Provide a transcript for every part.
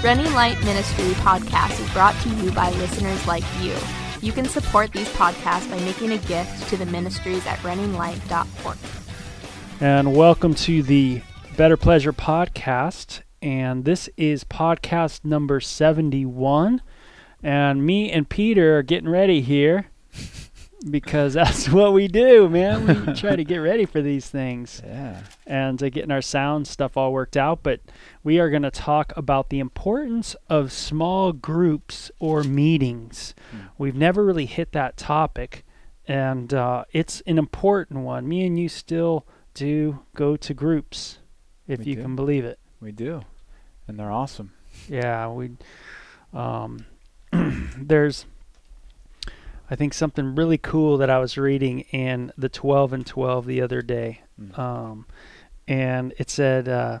Running Light Ministry podcast is brought to you by listeners like you. You can support these podcasts by making a gift to the ministries at runninglight.org. And welcome to the Better Pleasure podcast. And this is podcast number 71. And me and Peter are getting ready here because that's what we do, man. We try to get ready for these things Yeah. and uh, getting our sound stuff all worked out. But we are going to talk about the importance of small groups or meetings. Hmm. We've never really hit that topic, and uh, it's an important one. Me and you still do go to groups, if We you do. can believe it. We do. And they're awesome. Yeah, we. Um, there's, I think something really cool that I was reading in the 12 and 12 the other day, Mm. um, and it said, uh,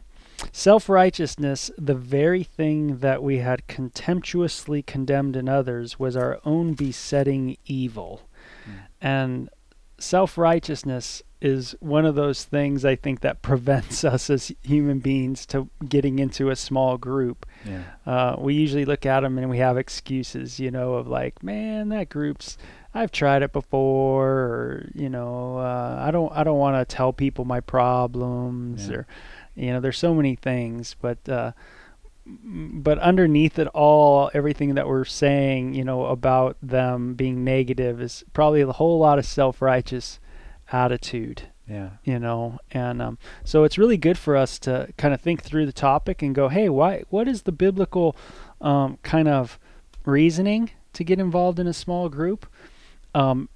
"Self-righteousness, the very thing that we had contemptuously condemned in others, was our own besetting evil." Mm. And self-righteousness is one of those things I think that prevents us as human beings to getting into a small group Yeah. uh, we usually look at them and we have excuses, you know, of like, man, that group's, I've tried it before, or you know, uh, I don't, I don't want to tell people my problems, Yeah. or, you know, there's so many things, but, uh, but underneath it all, everything that we're saying, you know, about them being negative is probably a whole lot of self-righteous attitude Yeah. you know and um, so it's really good for us to kind of think through the topic and go hey why what is the biblical um, kind of reasoning to get involved in a small group um,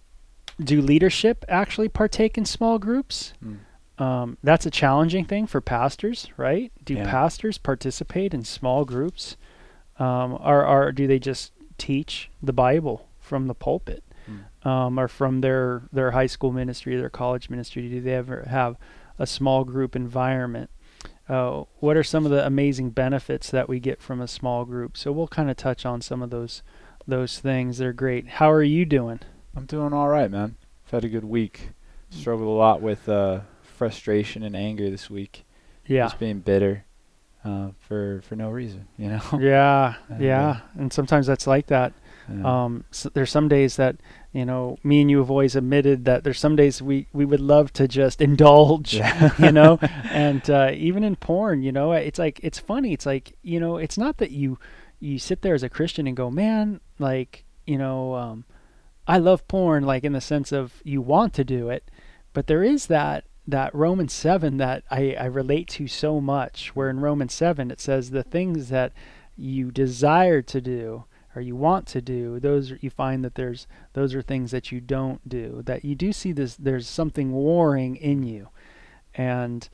do leadership actually partake in small groups Mm. Um, that's a challenging thing for pastors right do Yeah. pastors participate in small groups um, or, or do they just teach the bible from the pulpit Mm. um, or from their their high school ministry, their college ministry? Do they ever have a small group environment? Uh, what are some of the amazing benefits that we get from a small group? So we'll kind of touch on some of those those things. They're great. How are you doing? I'm doing all right, man. I've had a good week. Struggled a lot with uh, frustration and anger this week. Yeah. Just being bitter uh, for for no reason, you know. Yeah, And, yeah, uh, and sometimes that's like that. Yeah. Um, so there's some days that you know, me and you have always admitted that there's some days we we would love to just indulge, Yeah. you know, and uh, even in porn, you know, it's like it's funny. It's like you know, it's not that you you sit there as a Christian and go, man, like you know, um, I love porn, like in the sense of you want to do it, but there is that that Romans seven that I I relate to so much. Where in Romans seven it says the things that you desire to do or you want to do those are, you find that there's those are things that you don't do that you do see this there's something warring in you and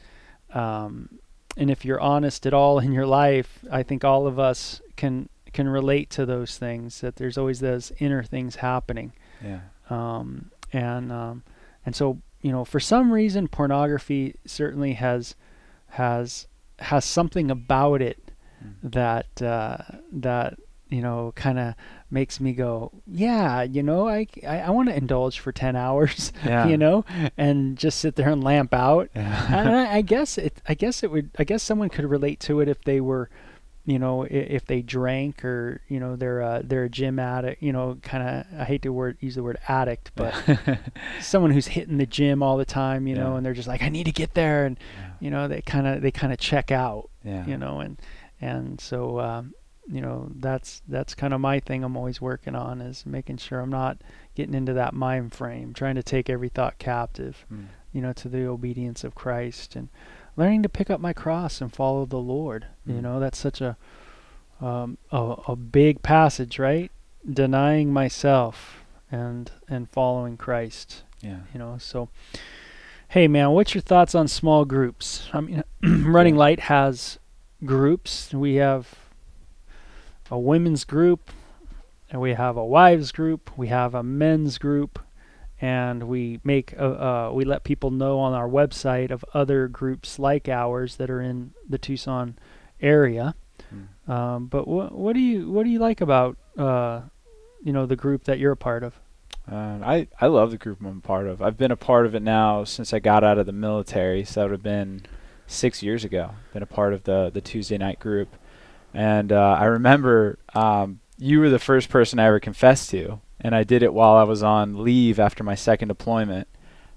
um and if you're honest at all in your life i think all of us can can relate to those things that there's always those inner things happening yeah. um, and um, and so you know for some reason pornography certainly has has has something about it Mm. that uh, that you know kind of makes me go yeah you know I I, I want to indulge for 10 hours Yeah. you know and just sit there and lamp out and Yeah. I, I guess it I guess it would I guess someone could relate to it if they were you know if they drank or you know they're uh, they're a gym addict you know kind of I hate to word use the word addict but someone who's hitting the gym all the time you know and they're just like I need to get there and you know they kind of they kind of check out yeah. you know and and so um, you know that's that's kind of my thing I'm always working on is making sure I'm not getting into that mind frame trying to take every thought captive Mm. you know to the obedience of Christ and learning to pick up my cross and follow the Lord. You Mm. know that's such a um, a, a big passage right? Denying myself and and following Christ. Yeah. you know so hey man what's your thoughts on small groups? I mean running light has groups. We have a women's group and we have a wives group. We have a men's group and we make uh, uh, we let people know on our website of other groups like ours that are in the Tucson area. Mm. Um, but what what do you what do you like about uh, you know the group that you're a part of? Um, I I love the group I'm a part of. I've been a part of it now since I got out of the military. So that would have been six years ago. Been a part of the the Tuesday night group, And uh, I remember um, you were the first person I ever confessed to, and I did it while I was on leave after my second deployment.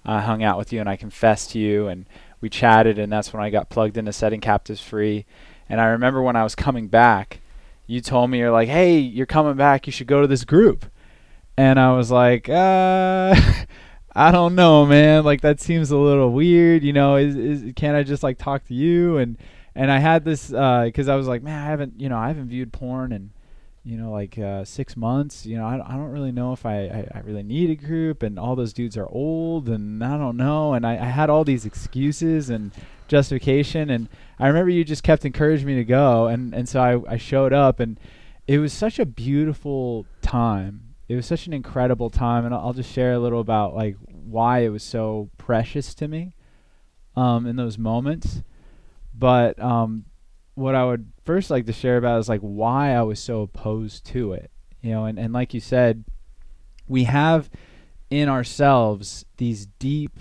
I hung out with you and I confessed to you, and we chatted, and that's when I got plugged into setting captives free. And I remember when I was coming back, you told me you're like, "Hey, you're coming back. You should go to this group." And I was like, uh, I don't know, man. Like that seems a little weird. You know, is is can't I just like talk to you and and I had this because uh, I was like, man, I haven't you know I haven't viewed porn in you know like uh, six months. You know, I, I don't really know if I, I I really need a group, and all those dudes are old, and I don't know. And I, I had all these excuses and justification, and I remember you just kept encouraging me to go, and and so I I showed up, and it was such a beautiful time it was such an incredible time, and I'll, just share a little about like why it was so precious to me um, in those moments. But um, what I would first like to share about is like why I was so opposed to it. You know, and, and like you said, we have in ourselves these deep,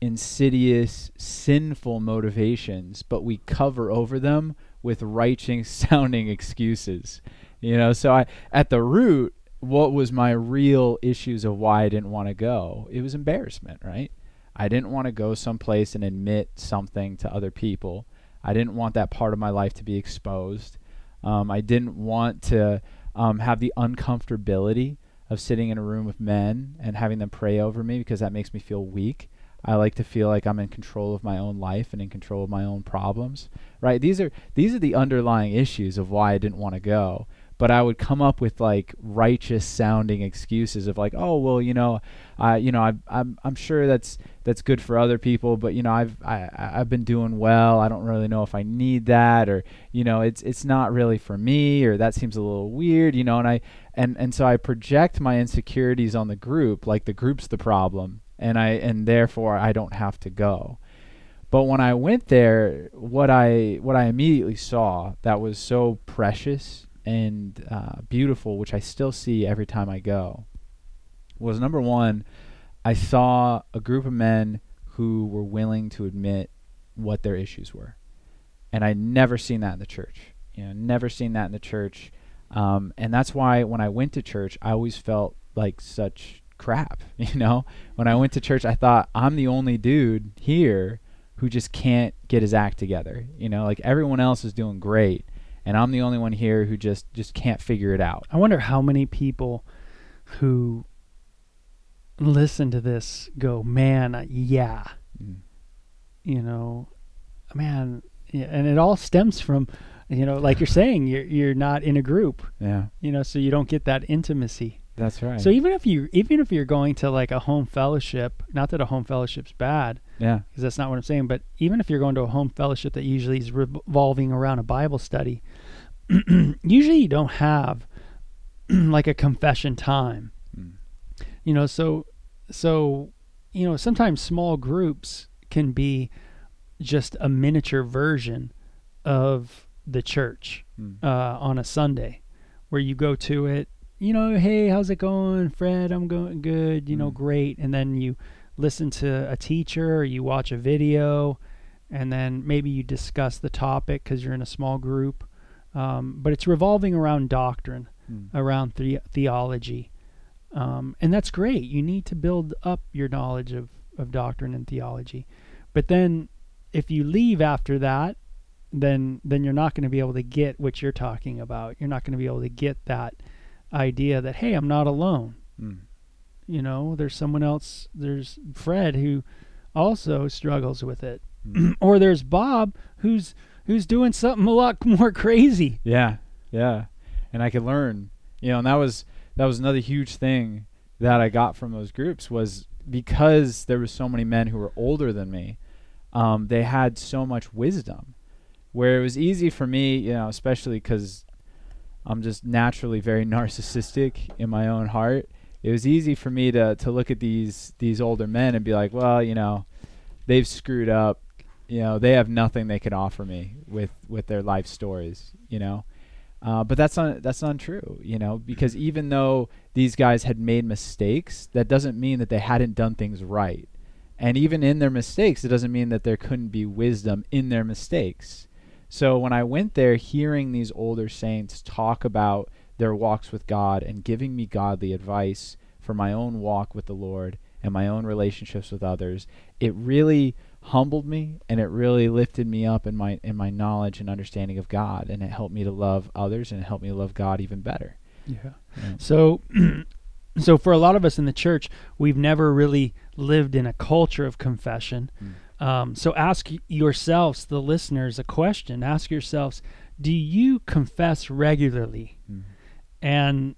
insidious, sinful motivations, but we cover over them with righteous sounding excuses. You know, so I at the root what was my real issues of why I didn't want to go? It was embarrassment, right? I didn't want to go someplace and admit something to other people. I didn't want that part of my life to be exposed. Um, I didn't want to um, have the uncomfortability of sitting in a room with men and having them pray over me because that makes me feel weak. I like to feel like I'm in control of my own life and in control of my own problems. Right? These are these are the underlying issues of why I didn't want to go but I would come up with like righteous sounding excuses of like, oh well, you know, I you know I I'm I'm sure that's that's good for other people, but you know I've I I've been doing well. I don't really know if I need that, or you know it's it's not really for me, or that seems a little weird, you know. And I and and so I project my insecurities on the group, like the group's the problem, and I and therefore I don't have to go. But when I went there, what I what I immediately saw that was so precious and uh, beautiful, which I still see every time I go, was number one, I saw a group of men who were willing to admit what their issues were. And I'd never seen that in the church. You know, never seen that in the church. Um, and that's why when I went to church, I always felt like such crap. You know, when I went to church, I thought I'm the only dude here who just can't get his act together. You know, like everyone else is doing great and I'm the only one here who just just can't figure it out. I wonder how many people who listen to this go, "Man, yeah." Mm. You know, man, yeah, and it all stems from you know, like you're saying, you're you're not in a group. Yeah. You know, so you don't get that intimacy. That's right. So even if you even if you're going to like a home fellowship, not that a home fellowship's bad, yeah, because that's not what I'm saying, but even if you're going to a home fellowship that usually is revolving around a Bible study, usually you don't have like a confession time. Mm. You know, so so you know, sometimes small groups can be just a miniature version of the church mm. uh, on a Sunday, where you go to it you know, hey, how's it going, Fred? I'm going good, you mm. know, great. And then you listen to a teacher or you watch a video and then maybe you discuss the topic because you're in a small group. Um, but it's revolving around doctrine, mm. around the- theology. Um, and that's great. You need to build up your knowledge of, of doctrine and theology. But then if you leave after that, then then you're not going to be able to get what you're talking about. You're not going to be able to get that idea that hey, I'm not alone. Mm. You know, there's someone else. There's Fred who also struggles with it, mm. or there's Bob who's who's doing something a lot more crazy. Yeah, yeah, and I could learn. You know, and that was that was another huge thing that I got from those groups was because there were so many men who were older than me. Um, they had so much wisdom, where it was easy for me, you know, especially because I'm just naturally very narcissistic in my own heart. It was easy for me to to look at these these older men and be like, well, you know, they've screwed up. You know, they have nothing they can offer me with with their life stories. You know, uh, but that's not that's untrue. You know, because even though these guys had made mistakes, that doesn't mean that they hadn't done things right. And even in their mistakes, it doesn't mean that there couldn't be wisdom in their mistakes. So when I went there, hearing these older saints talk about their walks with God and giving me godly advice for my own walk with the Lord and my own relationships with others, it really humbled me and it really lifted me up in my in my knowledge and understanding of God and it helped me to love others and it helped me love God even better. Yeah. Yeah. So, so for a lot of us in the church, we've never really lived in a culture of confession. Mm. Um, so ask yourselves, the listeners, a question. Ask yourselves: Do you confess regularly? Mm. And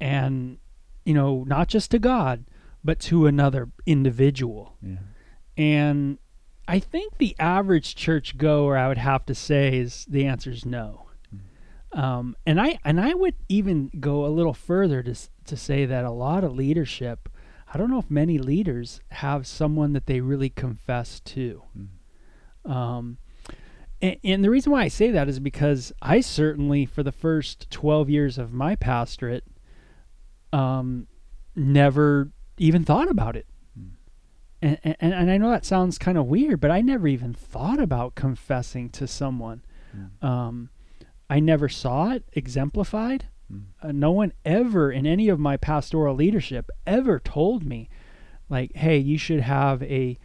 and you know, not just to God, but to another individual. Yeah. And I think the average church goer, I would have to say, is the answer is no. Um, and I and I would even go a little further to to say that a lot of leadership, I don't know if many leaders have someone that they really confess to. Mm. Um, and, and the reason why I say that is because I certainly, for the first 12 years of my pastorate, um, never even thought about it. And, and, and I know that sounds kind of weird, but I never even thought about confessing to someone. Mm. Um, I never saw it exemplified. Mm. Uh, no one ever in any of my pastoral leadership ever told me, like, hey, you should have a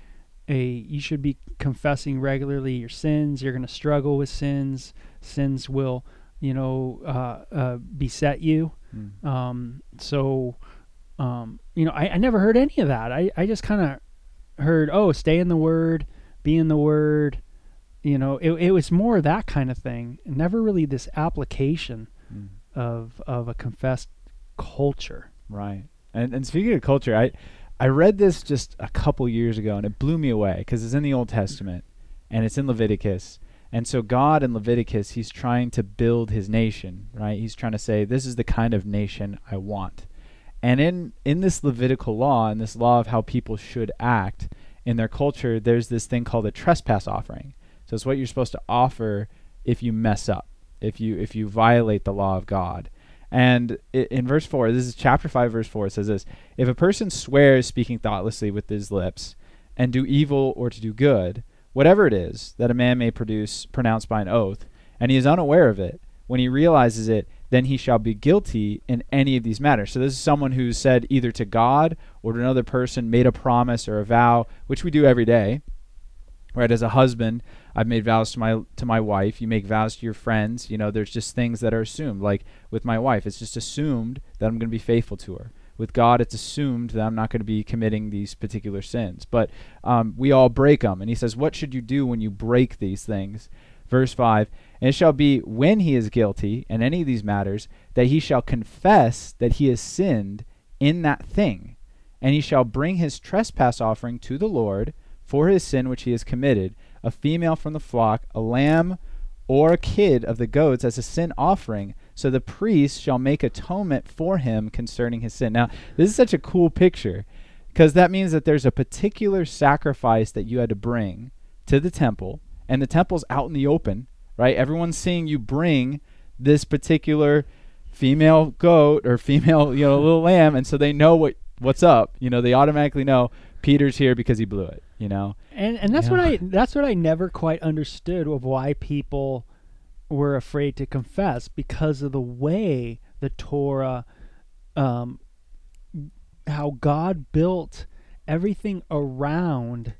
a you should be confessing regularly your sins. You're going to struggle with sins. Sins will, you know, uh, uh, beset you. Mm. Um, so, um, you know, I, I never heard any of that. I, I just kind of heard, oh, stay in the Word, be in the Word. You know, it, it was more that kind of thing. Never really this application Mm. of of a confessed culture. Right. And and speaking of culture, I I read this just a couple years ago and it blew me away because it's in the Old Testament and it's in Leviticus. And so God in Leviticus, he's trying to build his nation, right? He's trying to say this is the kind of nation I want. And in in this Levitical law and this law of how people should act in their culture, there's this thing called a trespass offering. So it's what you're supposed to offer if you mess up, if you if you violate the law of God. And in verse 4, this is chapter 5, verse 4, it says this If a person swears speaking thoughtlessly with his lips, and do evil or to do good, whatever it is that a man may produce, pronounce by an oath, and he is unaware of it, when he realizes it, then he shall be guilty in any of these matters. So this is someone who said either to God or to another person, made a promise or a vow, which we do every day. Right, as a husband, I've made vows to my to my wife. You make vows to your friends. You know, there's just things that are assumed. Like with my wife, it's just assumed that I'm going to be faithful to her. With God, it's assumed that I'm not going to be committing these particular sins. But um, we all break them. And he says, What should you do when you break these things? Verse 5 And it shall be when he is guilty in any of these matters that he shall confess that he has sinned in that thing. And he shall bring his trespass offering to the Lord for his sin which he has committed a female from the flock, a lamb or a kid of the goats as a sin offering. So the priest shall make atonement for him concerning his sin. Now, this is such a cool picture because that means that there's a particular sacrifice that you had to bring to the temple, and the temple's out in the open, right? Everyone's seeing you bring this particular female goat or female, you know, little lamb, and so they know what what's up. You know, they automatically know Peter's here because he blew it. You know, And and that's Yeah. what I that's what I never quite understood of why people were afraid to confess because of the way the Torah um how God built everything around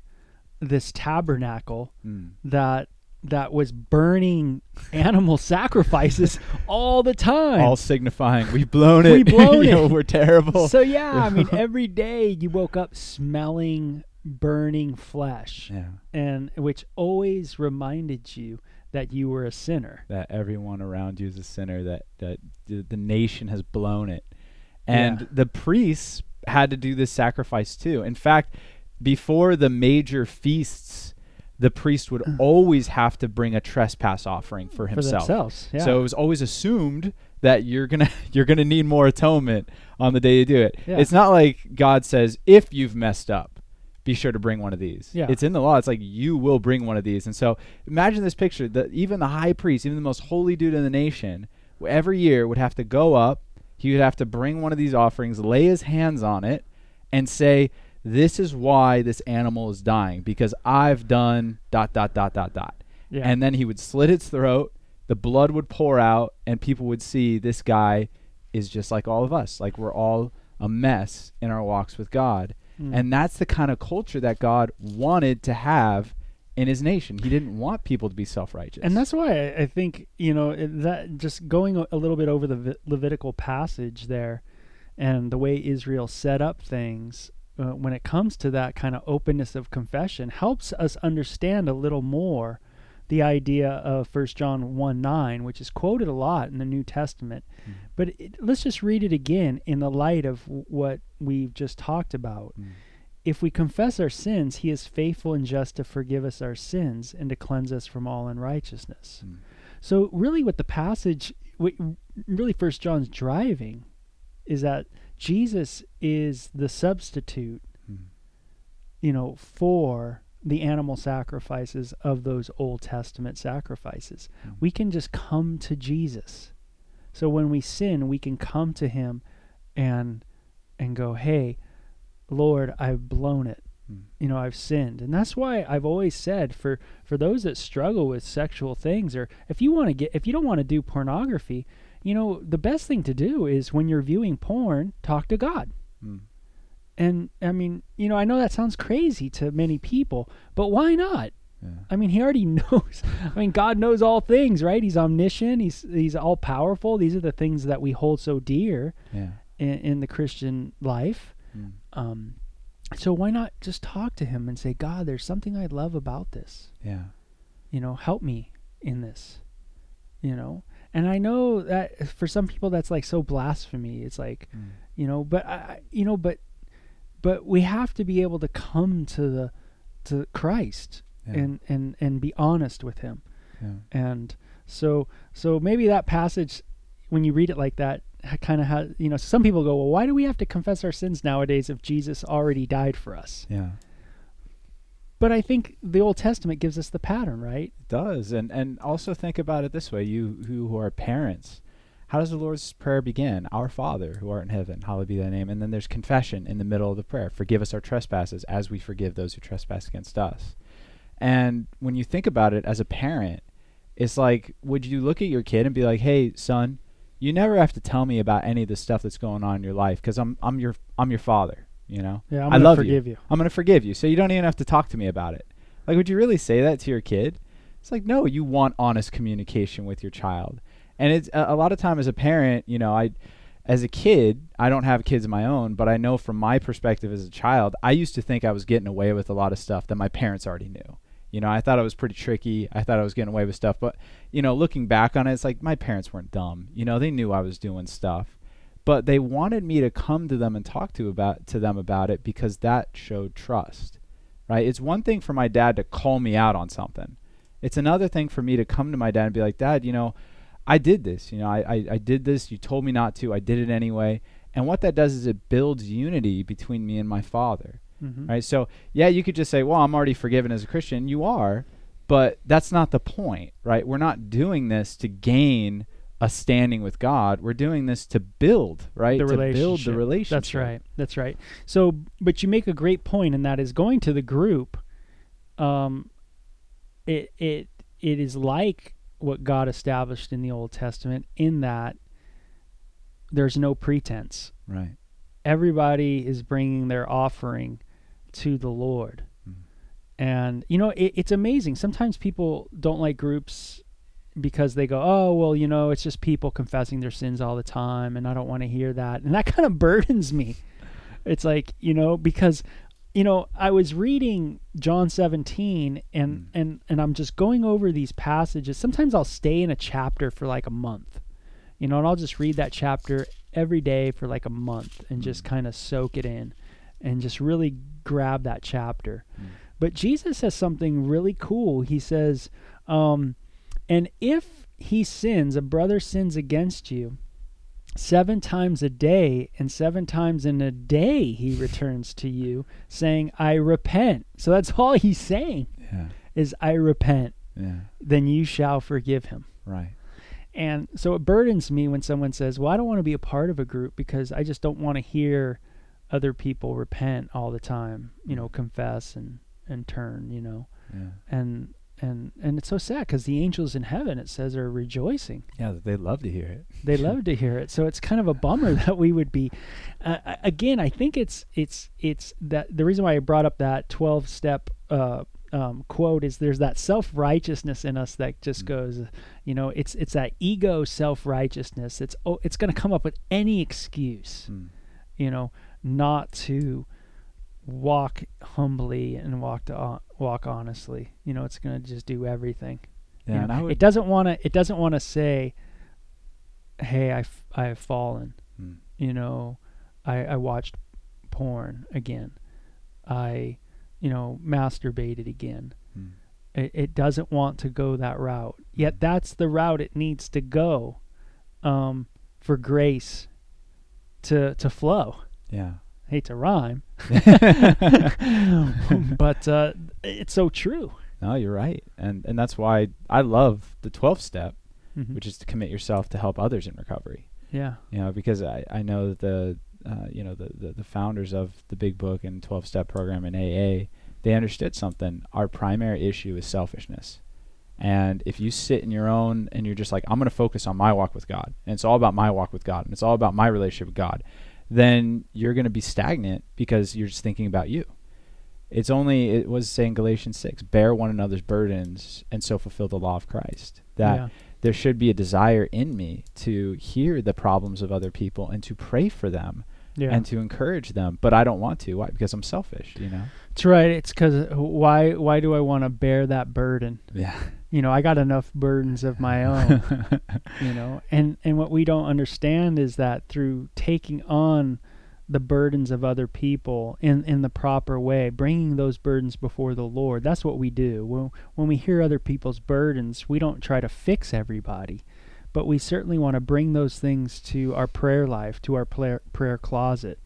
this tabernacle Mm. that that was burning animal sacrifices all the time. all signifying we've blown it. We've blown you know, it. we're terrible. so yeah, I mean every day you woke up smelling burning flesh yeah, and which always reminded you that you were a sinner. that everyone around you is a sinner. That that the, the nation has blown it, and Yeah. the priests had to do this sacrifice too. In fact, before the major feasts, the priest would uh. always have to bring a trespass offering for For himself. themselves. Yeah. So it was always assumed that you're gonna you're gonna need more atonement on the day you do it. Yeah. It's not like God says if you've messed up, be sure to bring one of these. Yeah. It's in the law. It's like you will bring one of these. And so imagine this picture: that even the high priest, even the most holy dude in the nation, every year would have to go up. He would have to bring one of these offerings, lay his hands on it, and say, "This is why this animal is dying because I've done dot dot dot dot dot." Yeah. and then he would slit its throat, the blood would pour out, and people would see this guy is just like all of us. Like we're all a mess in our walks with God. Mm. And that's the kind of culture that God wanted to have in his nation. He didn't want people to be self righteous. And that's why I, think you know that just going a little bit over the Levitical passage there, and the way Israel set up things uh, when it comes to that kind of openness of confession helps us understand a little more the idea of First John one nine, which is quoted a lot in the New Testament. Mm. But it, let's just read it again in the light of w- what we've just talked about. Mm. If we confess our sins, he is faithful and just to forgive us our sins and to cleanse us from all unrighteousness. Mm. So really what the passage what really first John's driving is that Jesus is the substitute, Mm. you know, for the animal sacrifices of those Old Testament sacrifices. Mm. We can just come to Jesus. So when we sin, we can come to him and and go, "Hey, Lord, I've blown it. Mm. You know, I've sinned." And that's why I've always said for for those that struggle with sexual things or if you want to get if you don't want to do pornography, you know, the best thing to do is when you're viewing porn, talk to God. Mm. And I mean, you know, I know that sounds crazy to many people, but why not? Yeah. I mean, he already knows. I mean, God knows all things, right? He's omniscient. He's he's all powerful. These are the things that we hold so dear Yeah. in, in the Christian life. Mm. Um, so why not just talk to him and say, God, there's something I love about this. Yeah. You know, help me in this. You know, and I know that for some people that's like so blasphemy. It's like, Mm. you know, but I, you know, but but we have to be able to come to the to Christ Yeah. and and and be honest with him. yeah. And so so maybe that passage when you read it like that kind of has you know some people go well why do we have to confess our sins nowadays if Jesus already died for us Yeah. But I think the Old Testament gives us the pattern right It does. And and also think about it this way, you who, are parents. How does the Lord's Prayer begin? Our Father who art in heaven, hallowed be thy name. And then there's confession in the middle of the prayer. Forgive us our trespasses as we forgive those who trespass against us. And when you think about it as a parent, it's like, would you look at your kid and be like, "Hey, son, you never have to tell me about any of the stuff that's going on in your life because I'm I'm your I'm your father. You know, yeah I'm I love forgive you. I'm gonna forgive you, so you don't even have to talk to me about it. Like, would you really say that to your kid? It's like, no, you want honest communication with your child, and it's a, a lot of time as a parent, you know, I, as a kid, I don't have kids of my own, but I know from my perspective as a child, I used to think I was getting away with a lot of stuff that my parents already knew. You know, I thought I was pretty tricky. I thought I was getting away with stuff, but you know, looking back on it, it's like my parents weren't dumb. You know, they knew I was doing stuff but they wanted me to come to them and talk to about to them about it because that showed trust right? It's one thing for my dad to call me out on something. It's another thing for me to come to my dad and be like dad you know i did this you know i i, I did this. You told me not to. I did it anyway. And what that does is it builds unity between me and my father Mhm. right? So yeah you could just say well i'm already forgiven as a christian. You are but that's not the point right? We're not doing this to gain a standing with god we're doing this to build right the to build relationship. the relationship That's right. That's right. So, but you make a great point, and that is going to the group. Um, it it it is like what God established in the Old Testament, in that there's no pretense. right Everybody is bringing their offering to the Lord, Mhm. and you know it, it's amazing. Sometimes people don't like groups because they go, oh, well, you know, it's just people confessing their sins all the time, and I don't want to hear that. And that kind of burdens me. It's like, you know, because, you know, I was reading John 17 and, Mm. and, and I'm just going over these passages. Sometimes I'll stay in a chapter for like a month, you know, and I'll just read that chapter every day for like a month and just Mm. kind of soak it in and just really grab that chapter. Mm. But Jesus says something really cool. He says, um, and if he sins, a brother sins against you seven times a day, and seven times in a day he returns to you, saying, I repent. So that's all he's saying yeah is, I repent. yeah Then you shall forgive him. right And so it burdens me when someone says, Well, I don't want to be a part of a group because I just don't want to hear other people repent all the time, you know, mm. confess and, and turn, you know yeah and and and it's so sad because the angels in heaven it says are rejoicing Yeah, they love to hear it. they love to hear it so it's kind of a bummer that we would be uh, again i think it's it's it's that the reason why i brought up that 12 step uh, um, quote is there's that self-righteousness in us that just Mm. goes you know it's it's that ego self-righteousness it's oh it's going to come up with any excuse Mm. you know not to walk humbly and walk to walk honestly you know it's going to just do everything you Yeah, know, and I would. it doesn't want to it doesn't want to say hey I, f- I have fallen Mm. you know I, I watched porn again i you know masturbated again Mm. it, it doesn't want to go that route yet that's the route it needs to go um, for grace to to flow Yeah. I hate to rhyme but uh, it's so true No, you're right, and and that's why I love the 12 step, Mhm. which is to commit yourself to help others in recovery. yeah You know, because I I know that the uh, you know the, the the founders of the Big Book and 12 step program in AA, they understood something. Our primary issue is selfishness. And if you sit in your own and you're just like, I'm going to focus on my walk with God, and it's all about my walk with God, and it's all about my relationship with God, then you're going to be stagnant because you're just thinking about you. It's only, it was saying Galatians 6, bear one another's burdens and so fulfill the law of Christ. That yeah there should be a desire in me to hear the problems of other people and to pray for them yeah and to encourage them. But I don't want to. Why? Because I'm selfish, you know? That's right. It's because uh, why why do I want to bear that burden? Yeah. You know, I got enough burdens of my own. you know, and and what we don't understand is that through taking on the burdens of other people in in the proper way, bringing those burdens before the Lord. That's what we do. When when we hear other people's burdens, we don't try to fix everybody, but we certainly want to bring those things to our prayer life, to our prayer prayer closet,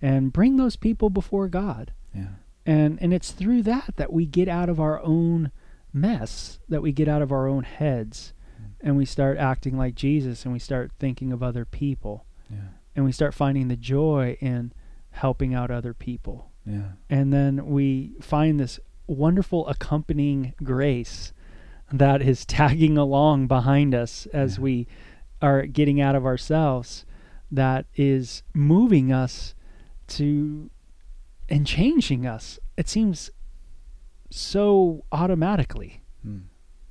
and bring those people before God yeah. and and it's through that that we get out of our own mess that we get out of our own heads Mm. and we start acting like Jesus and we start thinking of other people Yeah. And we start finding the joy in helping out other people Yeah. and then we find this wonderful accompanying grace that is tagging along behind us as Yeah. we are getting out of ourselves that is moving us to and changing us it seems so automatically Mm.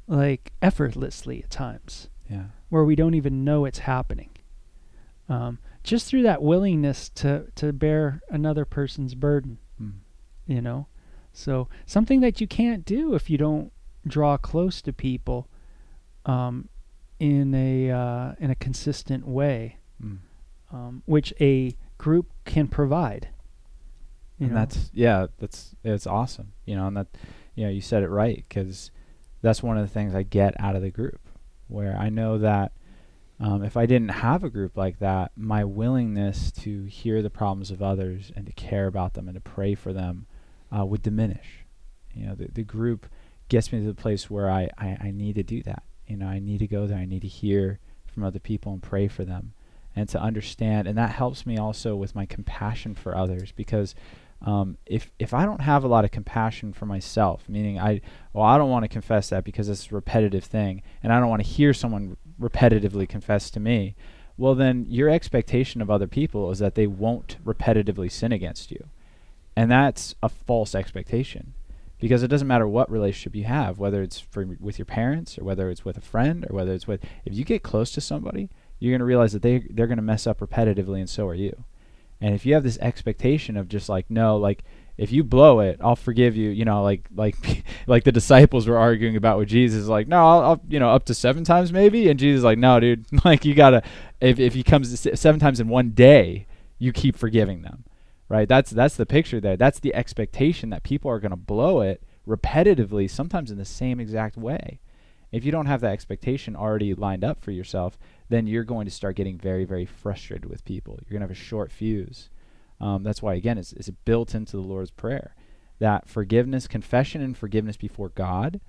like effortlessly at times Yeah. where we don't even know it's happening. Um, just through that willingness to to bear another person's burden, Mm. you know. So something that you can't do if you don't draw close to people um, in a uh, in a consistent way, Mm. um, which a group can provide. And know? that's yeah, that's it's awesome. You know, and that you know, you said it right because that's one of the things I get out of the group, where I know that um, if I didn't have a group like that, my willingness to hear the problems of others and to care about them and to pray for them uh, would diminish. You know, the the group gets me to the place where I, I I need to do that. You know, I need to go there. I need to hear from other people and pray for them and to understand and that helps me also with my compassion for others because um, if if I don't have a lot of compassion for myself, meaning I well I don't want to confess that because it's a repetitive thing, and I don't want to hear someone repetitively confess to me, well then your expectation of other people is that they won't repetitively sin against you, and that's a false expectation, because it doesn't matter what relationship you have, whether it's for with your parents or whether it's with a friend or whether it's with if you get close to somebody, you're gonna realize that they they're gonna mess up repetitively, and so are you. And if you have this expectation of just like no, like if you blow it, I'll forgive you. You know, like like like the disciples were arguing about with Jesus, like no, I'll, I'll you know up to seven times maybe, and Jesus is like no, dude, like you gotta if if he comes seven times in one day, you keep forgiving them, right? That's that's the picture there. That's the expectation that people are gonna blow it repetitively, sometimes in the same exact way. If you don't have that expectation already lined up for yourself, then you're going to start getting very, very frustrated with people. You're to have a short fuse. Um, that's why, again, it's, it's built into the Lord's Prayer that forgiveness, confession, and forgiveness before God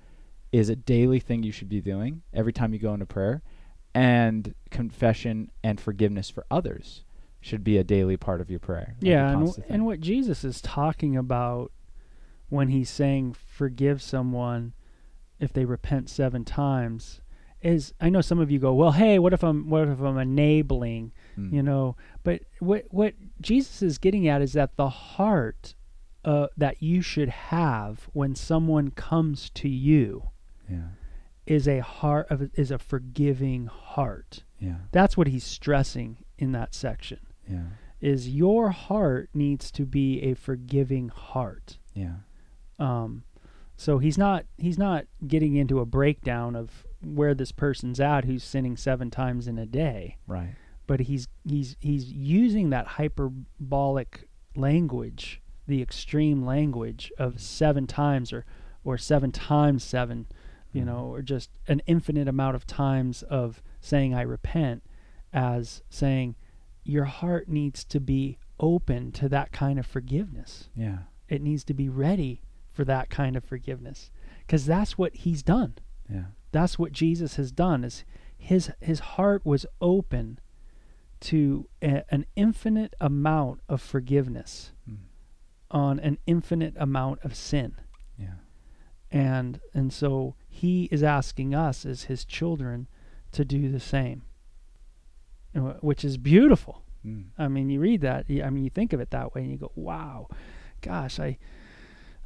is a daily thing you should be doing every time you go into prayer, and confession and forgiveness for others should be a daily part of your prayer. yeah, and, w- and what Jesus is talking about when he's saying forgive someone if they repent seven times is I know some of you go, well, hey, what if I'm what if I'm enabling, Mm. you know? But what what Jesus is getting at is that the heart uh, that you should have when someone comes to you Yeah. is a heart of is a forgiving heart. Yeah. That's what he's stressing in that section. Yeah. Is your heart needs to be a forgiving heart. Yeah. Um, so he's not he's not getting into a breakdown of where this person's at who's sinning seven times in a day, Right. but he's he's he's using that hyperbolic language, the extreme language of seven times or or seven times seven, you Mhm. know, or just an infinite amount of times of saying I repent as saying your heart needs to be open to that kind of forgiveness Yeah. it needs to be ready for that kind of forgiveness because that's what he's done Yeah. That's what jesus has done is his his heart was open to a, an infinite amount of forgiveness Mm. on an infinite amount of sin Yeah. and and so he is asking us as his children to do the same which is beautiful Mm. I mean, you read that. I mean, you think of it that way, and you go, "Wow, gosh, I,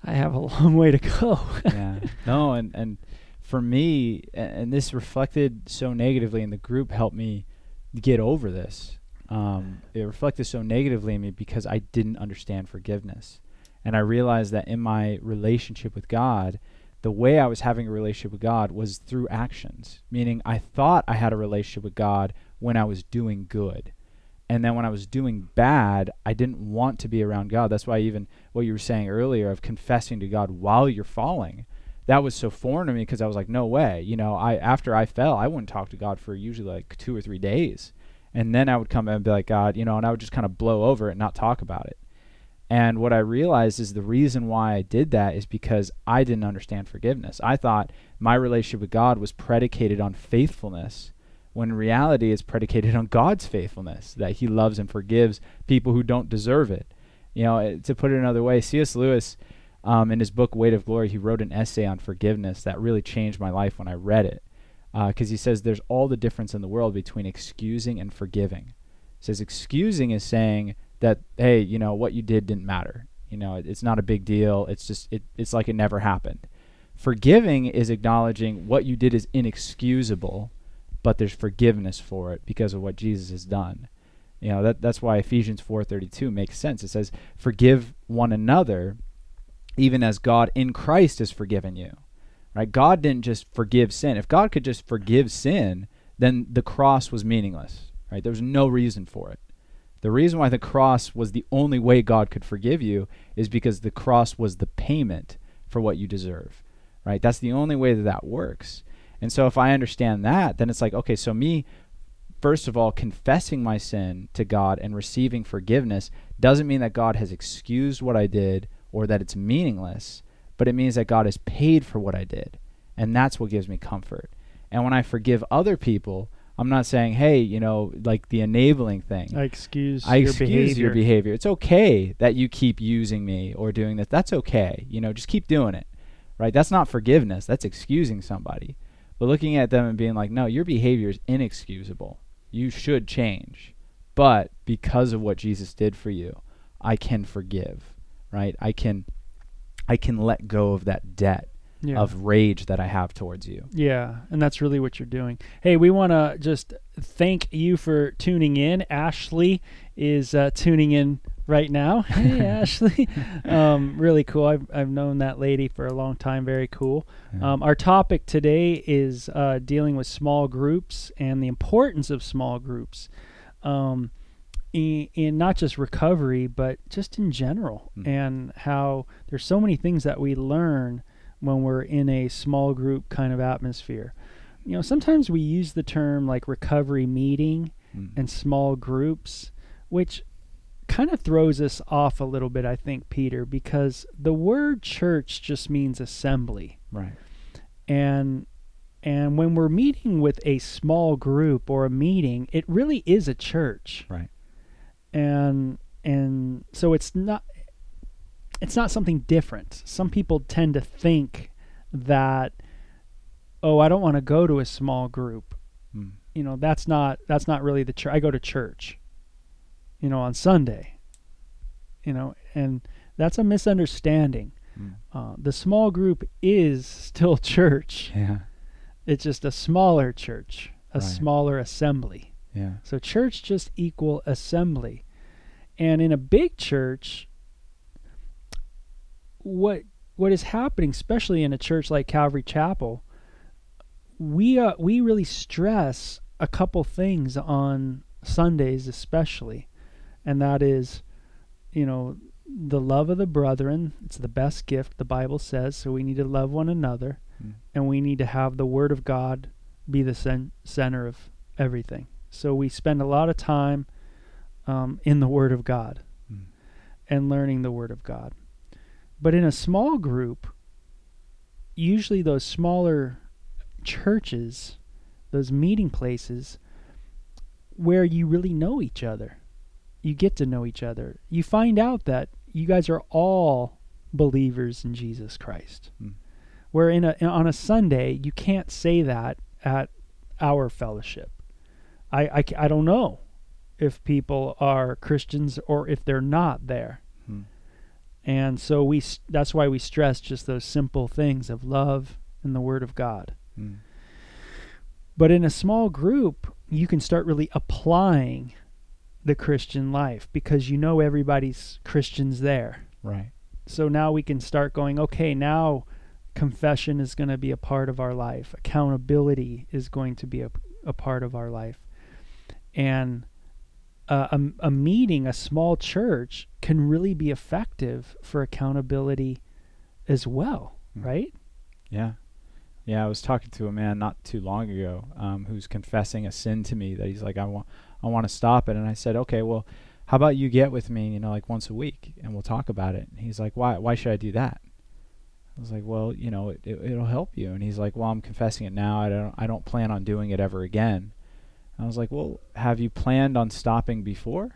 I have a long way to go." yeah. No, and and for me, and this reflected so negatively, and the group helped me get over this. Um, it reflected so negatively in me because I didn't understand forgiveness, and I realized that in my relationship with God, the way I was having a relationship with God was through actions. Meaning, I thought I had a relationship with God when I was doing good. And then when I was doing bad, I didn't want to be around God. That's why even what you were saying earlier of confessing to God while you're falling, that was so foreign to me because I was like, no way. You know, I after I fell, I wouldn't talk to God for usually like two or three days, and then I would come and be like, God, you know, and I would just kind of blow over it and not talk about it. And what I realized is the reason why I did that is because I didn't understand forgiveness. I thought my relationship with God was predicated on faithfulness when in reality it's predicated on God's faithfulness, that He loves and forgives people who don't deserve it. You know, eh, to put it another way, C.S. Lewis, um, in his book Weight of Glory, he wrote an essay on forgiveness that really changed my life when I read it. Because he says there's all the difference in the world between excusing and forgiving. He says excusing is saying that hey, you know what you did didn't matter. You know, it, it's not a big deal. It's just it, it's like it never happened. Forgiving is acknowledging what you did is inexcusable but there's forgiveness for it because of what Jesus has done. You know, that that's why Ephesians 4:32 makes sense. It says, "Forgive one another even as God in Christ has forgiven you." Right? God didn't just forgive sin. If God could just forgive sin, then the cross was meaningless. Right? There was no reason for it. The reason why the cross was the only way God could forgive you is because the cross was the payment for what you deserve. Right? That's the only way that that works. And so if I understand that, then it's like, okay, so me, first of all, confessing my sin to God and receiving forgiveness doesn't mean that God has excused what I did or that it's meaningless, but it means that God has paid for what I did. And that's what gives me comfort. And when I forgive other people, I'm not saying, hey, you know, like the enabling thing. I excuse I your excuse behavior. your behavior. It's okay that you keep using me or doing this. That's okay. You know, just keep doing it. Right? That's not forgiveness. That's excusing somebody. But looking at them and being like, no, your behavior is inexcusable. You should change. But because of what Jesus did for you, I can forgive. Right? I can I can let go of that debt yeah. of rage that I have towards you. Yeah, and that's really what you're doing. Hey, we want to just thank you for tuning in. Ashley is uh, tuning in right now. Hey, Ashley. Um, really cool. I've, I've known that lady for a long time. Very cool. Um, our topic today is uh, dealing with small groups and the importance of small groups. Um, in, in not just recovery, but just in general, Mm. and how there's so many things that we learn when we're in a small group kind of atmosphere. You know, sometimes we use the term like recovery meeting Mm. and small groups, which kind of throws us off a little bit, I think, Peter, because the word church just means assembly. right. And and when we're meeting with a small group or a meeting, it really is a church. Right. And and so it's not it's not something different. Some people tend to think that oh, I don't want to go to a small group. Mm. You know, that's not that's not really the church. I go to church. You know, on Sunday. You know, and that's a misunderstanding. Mm. Uh, the small group is still church. Yeah. It's just a smaller church, a Right. smaller assembly. Yeah. So church just equal assembly. And in a big church what what is happening especially in a church like Calvary Chapel we uh, we really stress a couple things on Sundays especially. And that is you know the love of the brethren. It's the best gift the Bible says. So we need to love one another. Mm. and we need to have the word of God be the cen- center of everything. So we spend a lot of time um, in the Word of God Mm. and learning the Word of God. But in a small group, usually those smaller churches, those meeting places, where you really know each other, you get to know each other. You find out that you guys are all believers in Jesus Christ. Mm. Where in a on a Sunday, you can't say that at our fellowship. I, I, I don't know if people are Christians or if they're not there. Mm. And so we that's why we stress just those simple things of love and the word of God. Mm. But in a small group, you can start really applying the Christian life because you know everybody's Christians there. Right. So now we can start going, okay, now confession is going to be a part of our life. Accountability is going to be a, a part of our life. And uh, a, a meeting, a small church, can really be effective for accountability as well, Mm. right? Yeah. Yeah, I was talking to a man not too long ago um, who's confessing a sin to me that he's like, I want, I want to stop it. And I said, okay, well, how about you get with me, you know, like once a week, and we'll talk about it. And he's like, why? Why should I do that? I was like, well, you know, it, it, it'll help you. And he's like, well, I'm confessing it now. I don't, I don't plan on doing it ever again. I was like, well, have you planned on stopping before?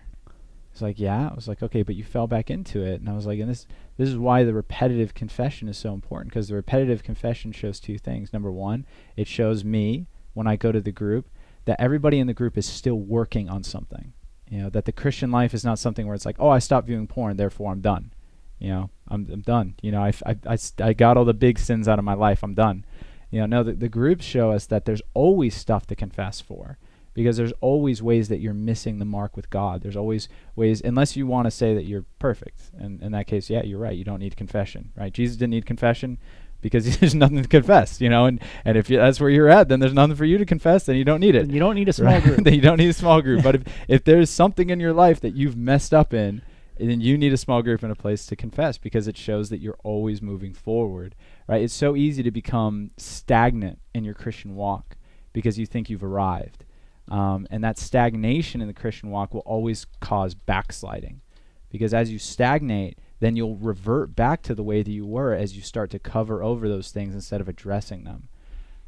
He's like, yeah. I was like, okay, but you fell back into it. And I was like, and this, this is why the repetitive confession is so important because the repetitive confession shows two things. Number one, it shows me when I go to the group that everybody in the group is still working on something. You know, that the Christian life is not something where it's like, oh, I stopped viewing porn, therefore I'm done. You know, I'm, I'm done. You know, I, I, I, I got all the big sins out of my life. I'm done. You know, no, the, the groups show us that there's always stuff to confess for because there's always ways that you're missing the mark with God. There's always ways, unless you want to say that you're perfect. And in that case, yeah, you're right. You don't need confession, right? Jesus didn't need confession because there's nothing to confess, you know. And and if you, that's where you're at, then there's nothing for you to confess. Then you don't need it. And you don't need a small Right? group. then you don't need a small group. but if if there's something in your life that you've messed up in, then you need a small group and a place to confess because it shows that you're always moving forward, right? It's so easy to become stagnant in your Christian walk because you think you've arrived. Um, and that stagnation in the Christian walk will always cause backsliding. Because as you stagnate, then you'll revert back to the way that you were as you start to cover over those things instead of addressing them.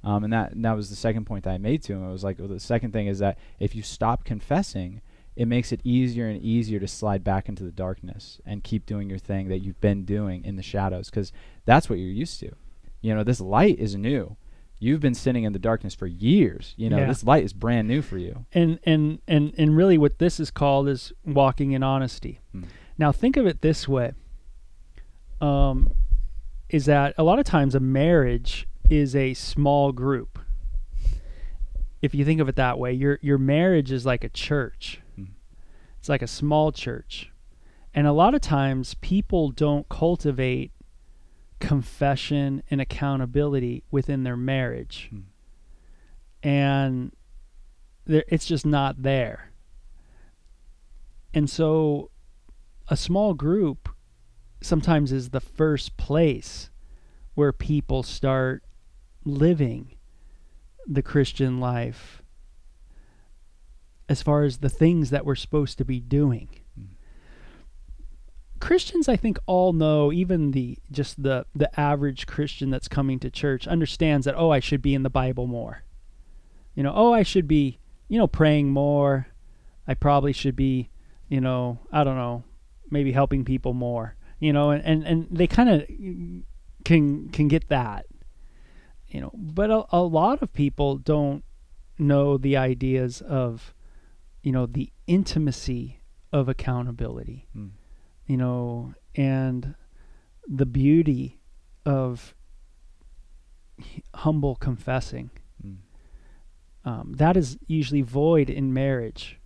Um, and that and that was the second point that I made to him. It was like well, the second thing is that if you stop confessing, it makes it easier and easier to slide back into the darkness and keep doing your thing that you've been doing in the shadows because that's what you're used to. You know, this light is new. You've been sitting in the darkness for years. You know, Yeah. this light is brand new for you. and and and and really what this is called is walking in honesty Mm. now think of it this way um is that a lot of times a marriage is a small group if you think of it that way your your marriage is like a church Mm. it's like a small church and a lot of times people don't cultivate confession and accountability within their marriage Mm. and there, it's just not there. And so a small group sometimes is the first place where people start living the Christian life as far as the things that we're supposed to be doing. Christians I think all know even the just the the average Christian that's coming to church understands that oh I should be in the Bible more. You know, oh I should be, you know, praying more. I probably should be, you know, I don't know, maybe helping people more. You know, and and, and they kind of can can get that. you know, but a, a lot of people don't know the ideas of, you know, the intimacy of accountability, Mm. You know, and the beauty of humble confessing. Mm. Um, that is usually void in marriage,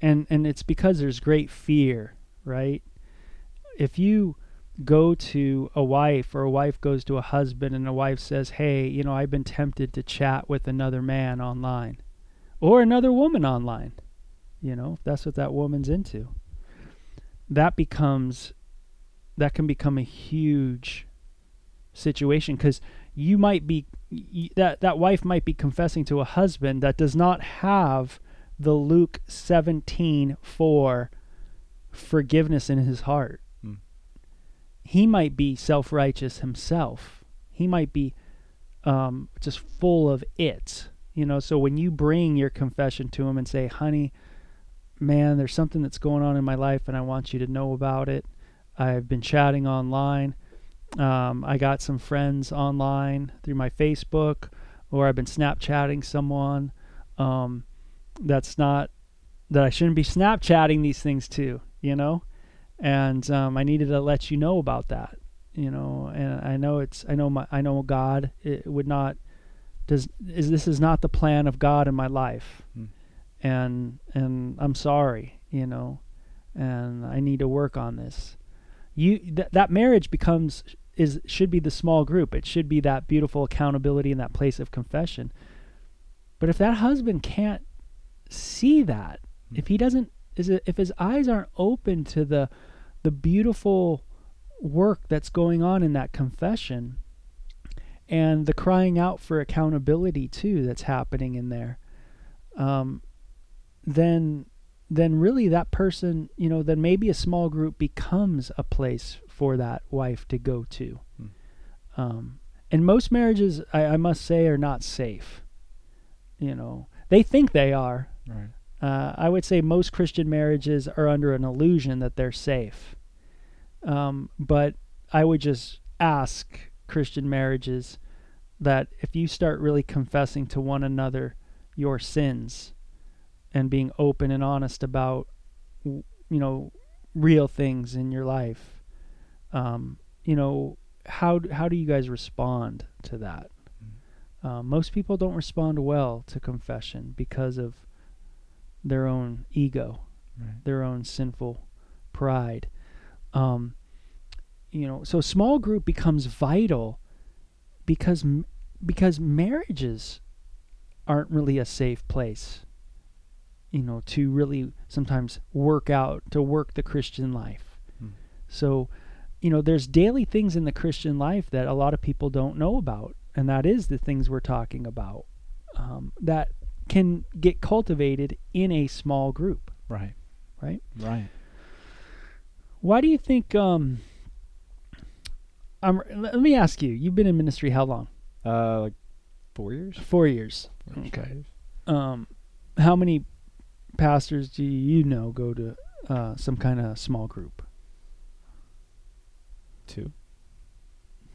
and and it's because there's great fear, right? If you go to a wife or a wife goes to a husband and a wife says, "Hey, you know, I've been tempted to chat with another man online or another woman online." You know, if that's what that woman's into. That becomes that can become a huge situation cuz you might be that that wife might be confessing to a husband that does not have the Luke 17:4 forgiveness in his heart. Mm. He might be self-righteous himself. He might be um, just full of it. You know, so when you bring your confession to him and say, "Honey, man, there's something that's going on in my life and I want you to know about it. I've been chatting online. Um, I got some friends online through my Facebook, or I've been Snapchatting someone um, that's not that I shouldn't be Snapchatting these things to, you know. And um, I needed to let you know about that, you know. And I know it's I know my I know God it would not does is this is not the plan of God in my life, Mm. And and I'm sorry, you know, and I need to work on this. You th- that marriage becomes is should be the small group. It should be that beautiful accountability and that place of confession. But if that husband can't see that if he doesn't is it, if his eyes aren't open to the the beautiful work that's going on in that confession and the crying out for accountability too that's happening in there um, then then really that person, you know, then maybe a small group becomes a place for that wife to go to. Hmm. Um, and most marriages, I, I must say, are not safe. You know, they think they are. Right. Uh, I would say most Christian marriages are under an illusion that they're safe. Um, but I would just ask Christian marriages that if you start really confessing to one another your sins and being open and honest about, you know, real things in your life, um, you know, how how do you guys respond to that? Uh, most people don't respond well to confession because of their own ego, Right. their own sinful pride. Um, you know, so small group becomes vital because because marriages aren't really a safe place. You know, to really sometimes work out to work the Christian life. Hmm. So, you know, there's daily things in the Christian life that a lot of people don't know about, and that is the things we're talking about um, that can get cultivated in a small group. Right. Right. Right. Why do you think? Um, I'm, let me ask you. You've been in ministry how long? Uh, like four years. Four years. Four years, Okay. Um, how many pastors do you know go to uh, some kind of small group? Two.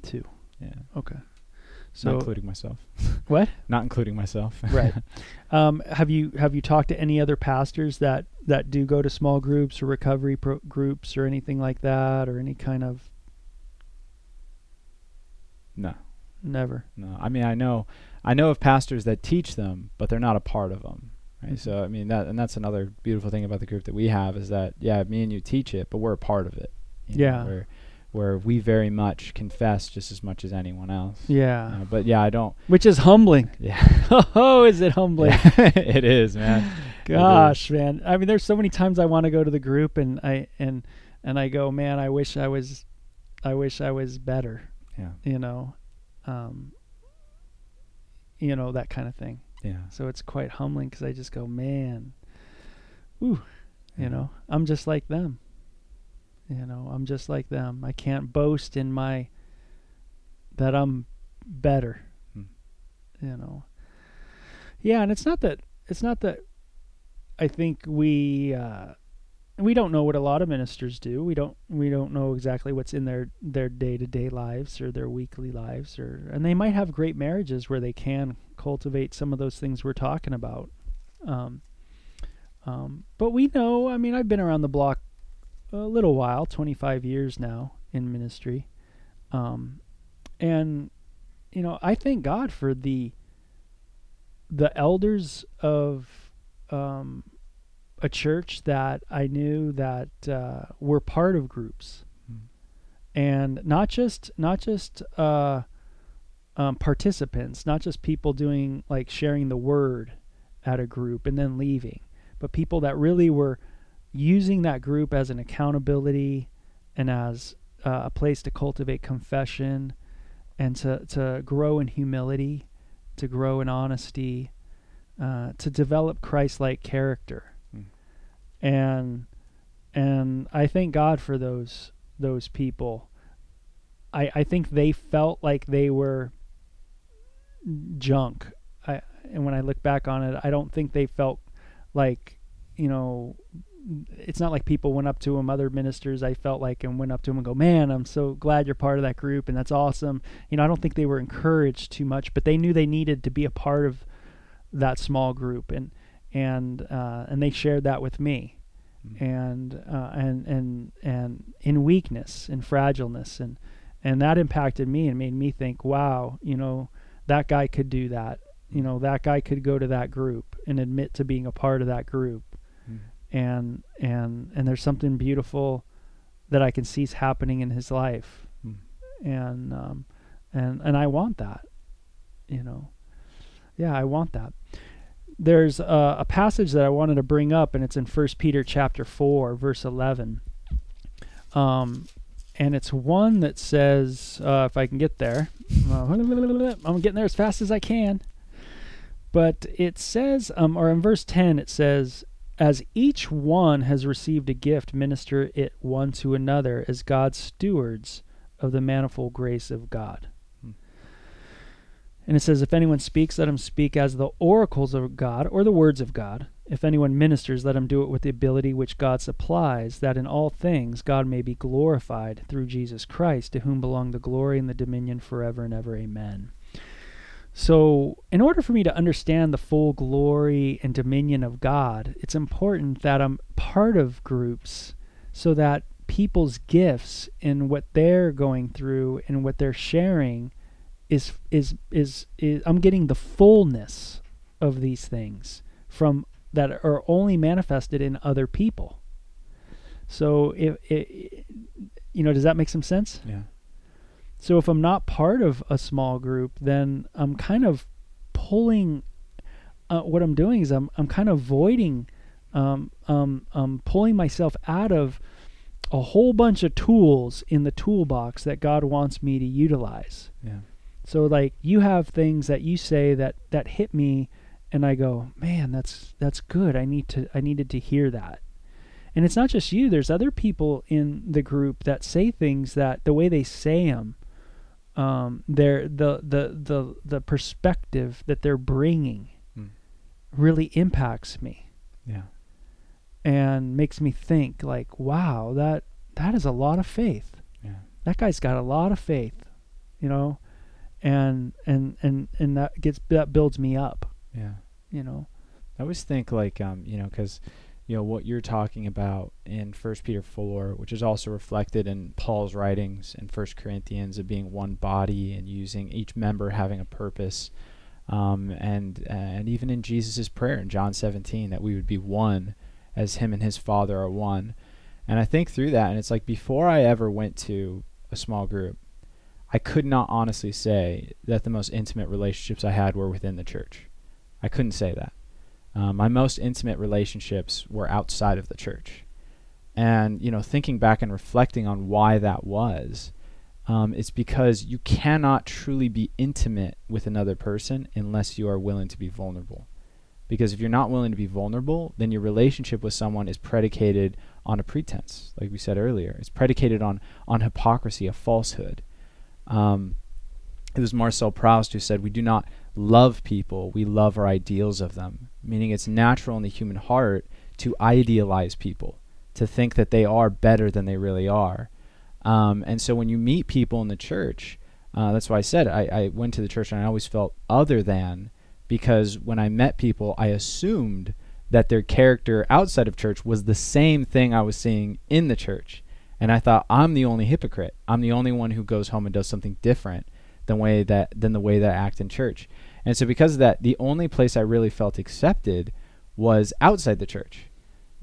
Two. Yeah. Okay. So Not including myself. what? Not including myself. right. Um, have you have you talked to any other pastors that that do go to small groups or recovery pro- groups or anything like that or any kind of no. never? No. I mean, I know, I know of pastors that teach them, but they're not a part of them. Right. Mhm. So I mean that, and that's another beautiful thing about the group that we have is that yeah, me and you teach it, but we're a part of it. you know, Yeah. where, where we very much confess just as much as anyone else. Yeah. Uh, but yeah, I don't. Which is humbling. Yeah. oh, is it humbling? it is, man. It is. Gosh, man. I mean, there's so many times I want to go to the group and I and and I go, man, I wish I was, I wish I was better. Yeah. You know, um, you know that kind of thing. Yeah. So it's quite humbling because I just go, man, ooh, you know, I'm just like them. You know, I'm just like them. I can't boast in my that I'm better. Hmm. You know. Yeah, and it's not that it's not that I think we uh we don't know what a lot of ministers do. We don't we don't know exactly what's in their their day to day lives or their weekly lives, or and they might have great marriages where they can cultivate some of those things we're talking about. Um, um, but we know. I mean, I've been around the block a little while, 25 years now in ministry, um, and you know, I thank God for the the elders of um, a church that I knew that uh, were part of groups, Mm. and not just not just uh, um, participants, not just people doing like sharing the word at a group and then leaving, but people that really were using that group as an accountability and as uh, a place to cultivate confession and to, to grow in humility, to grow in honesty, uh, to develop Christ-like character, Mm. and and I thank God for those those people. I I think they felt like they were junk. I and when I look back on it, I don't think they felt like you know it's not like people went up to him other ministers i felt like and went up to him and go man i'm so glad you're part of that group and that's awesome you know i don't think they were encouraged too much but they knew they needed to be a part of that small group and and uh, and they shared that with me Mm. and uh, and and and in weakness and fragileness and and that impacted me and made me think wow you know that guy could do that. You know that guy could go to that group and admit to being a part of that group. Mm. and and and there's something beautiful that I can see is happening in his life. Mm. and um and and I want that you know. Yeah I want that. There's a, a passage that I wanted to bring up and it's in First Peter chapter 4 verse 11 um and it's one that says uh, if I can get there I'm getting there as fast as I can but it says um or in verse 10 it says as each one has received a gift minister it one to another as God's stewards of the manifold grace of God Hmm. and it says, If anyone speaks, let him speak as the oracles of God or the words of God. If anyone ministers, let him do it with the ability which God supplies, that in all things God may be glorified through Jesus Christ, to whom belong the glory and the dominion forever and ever. Amen. So, in order for me to understand the full glory and dominion of God, it's important that I'm part of groups so that people's gifts and what they're going through and what they're sharing is is is, is I'm getting the fullness of these things from that are only manifested in other people. So if it, you know, does that make some sense? Yeah. So if I'm not part of a small group, then I'm kind of pulling. Uh, what I'm doing is I'm I'm kind of voiding, um, um, um, pulling myself out of a whole bunch of tools in the toolbox that God wants me to utilize. Yeah. So like you have things that you say that that hit me and I go, "Man, that's that's good. I need to I needed to hear that." And it's not just you, there's other people in the group that say things that the way they say them um they're the the the the perspective that they're bringing Mm. really impacts me Yeah. and makes me think like, "Wow, that that is a lot of faith." Yeah. that guy's got a lot of faith, you know, and and and and that gets that builds me up, Yeah. you know. I always think like um you know because you know what you're talking about in First Peter four, which is also reflected in Paul's writings in First Corinthians of being one body and using each member having a purpose, um, and and even in Jesus' prayer in John 17 that we would be one as him and his Father are one, and I think through that and it's like before I ever went to a small group, I could not honestly say that the most intimate relationships I had were within the church. I couldn't say that. Um, my most intimate relationships were outside of the church. And, you know, thinking back and reflecting on why that was, um, it's because you cannot truly be intimate with another person unless you are willing to be vulnerable. Because if you're not willing to be vulnerable, then your relationship with someone is predicated on a pretense, like we said earlier. It's predicated on, on hypocrisy, a falsehood. Um, it was Marcel Proust who said, We do not love people, we love our ideals of them. Meaning it's natural in the human heart to idealize people, to think that they are better than they really are. Um, and so when you meet people in the church, uh, that's why I said I, I went to the church and I always felt other than because when I met people, I assumed that their character outside of church was the same thing I was seeing in the church. And I thought I'm the only hypocrite. I'm the only one who goes home and does something different than way that than the way that I act in church. And so because of that, the only place I really felt accepted was outside the church,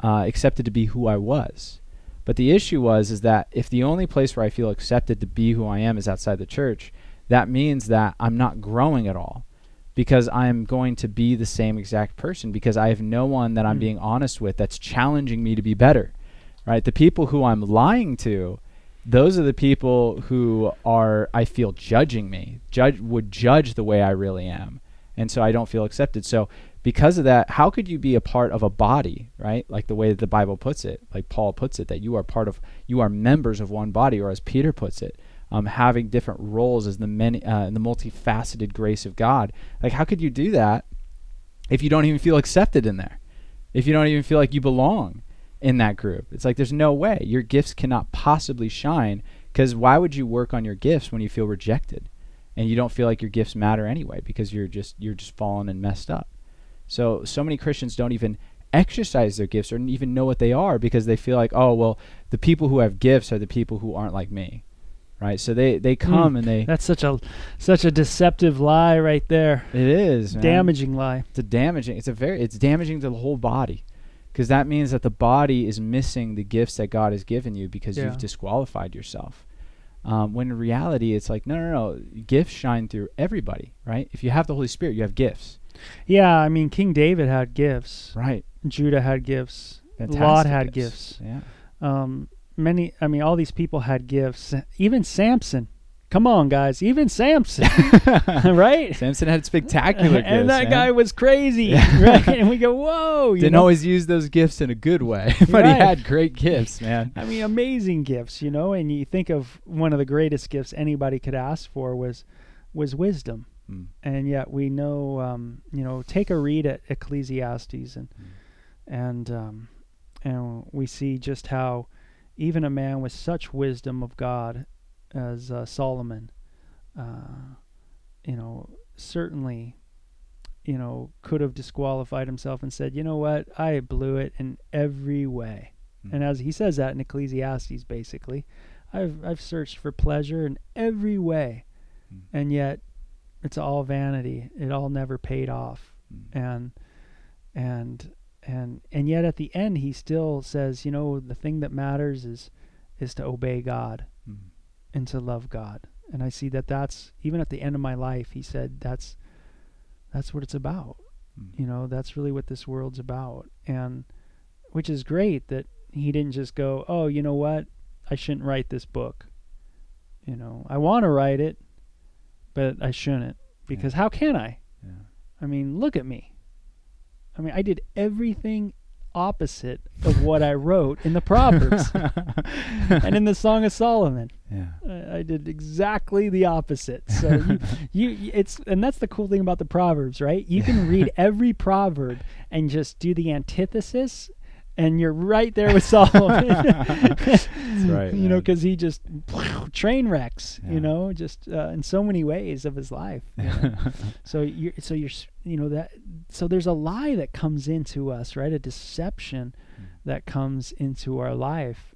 uh, accepted to be who I was. But the issue was is that if the only place where I feel accepted to be who I am is outside the church, that means that I'm not growing at all because I'm going to be the same exact person because I have no one that I'm Mm. being honest with that's challenging me to be better. Right? The people who I'm lying to, those are the people who are I feel judging me. Judge would judge the way I really am. And so I don't feel accepted. So because of that, how could you be a part of a body, right? Like the way that the Bible puts it, like Paul puts it, that you are part of, you are members of one body, or as Peter puts it, um, having different roles as the many, uh, the multifaceted grace of God. Like, how could you do that if you don't even feel accepted in there? If you don't even feel like you belong in that group? It's like there's no way your gifts cannot possibly shine. Because why would you work on your gifts when you feel rejected? and you don't feel like your gifts matter anyway because you're just you're just fallen and messed up. So so many Christians don't even exercise their gifts or even know what they are because they feel like oh well the people who have gifts are the people who aren't like me, right? So they they hmm. come and they That's such a such a deceptive lie right there. it is man. Damaging lie. It's a damaging. It's a very. It's damaging to the whole body, because that means that the body is missing the gifts that God has given you because Yeah. you've disqualified yourself. Um, when in reality, it's like no, no, no. Gifts shine through everybody, right? If you have the Holy Spirit, you have gifts, Yeah, I mean King David had gifts. right? Judah had gifts. Lot Fantastic had gifts. Yeah. Um, many, I mean, all these people had gifts. Even Samson. Come on, guys. Even Samson, right? Samson had spectacular gifts. and that man. guy was crazy, Yeah. right? And we go, whoa! You didn't know? always use those gifts in a good way, but Right. he had great gifts, man. I mean, amazing gifts, you know. And you think of one of the greatest gifts anybody could ask for was was wisdom. Mm. and yet we know um, you know take a read at ecclesiastes and Mm. and um, and we see just how even a man with such wisdom of god as uh, solomon uh, you know certainly you know could have disqualified himself and said you know what i blew it in every way Mm. and as he says that in ecclesiastes basically i've i've searched for pleasure in every way Mm. and yet it's all vanity. It all never paid off. Mm. And and and and yet at the end he still says, you know, the thing that matters is is to obey God. And to love God. And I see that that's even at the end of my life he said that's that's what it's about. Mm. You know, that's really what this world's about. And which is great that he didn't just go, "Oh, you know what? I shouldn't write this book." You know, I want to write it, but I shouldn't because how can I? Yeah. I mean, look at me. I mean, I did everything opposite of what I wrote in the Proverbs and in the Song of Solomon. yeah. I I did exactly the opposite. So you, you, you- it's and that's the cool thing about the proverbs, right? You can read every proverb and just do the antithesis, and you're right there with Solomon. That's right. you know, because he just train wrecks. Yeah. You know, just uh, in so many ways of his life. you know. so you're so you're you know that so there's a lie that comes into us, right? A deception Mm. that comes into our life.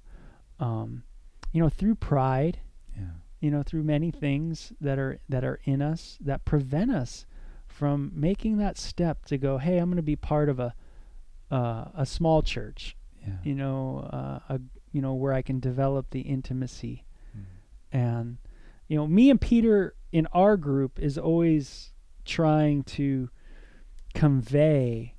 Um, you know, through pride yeah. you know through many things that are that are in us that prevent us from making that step to go hey i'm going to be part of a uh, a small church Yeah. you know uh, a you know where i can develop the intimacy Mm. and you know me and peter in our group is always trying to convey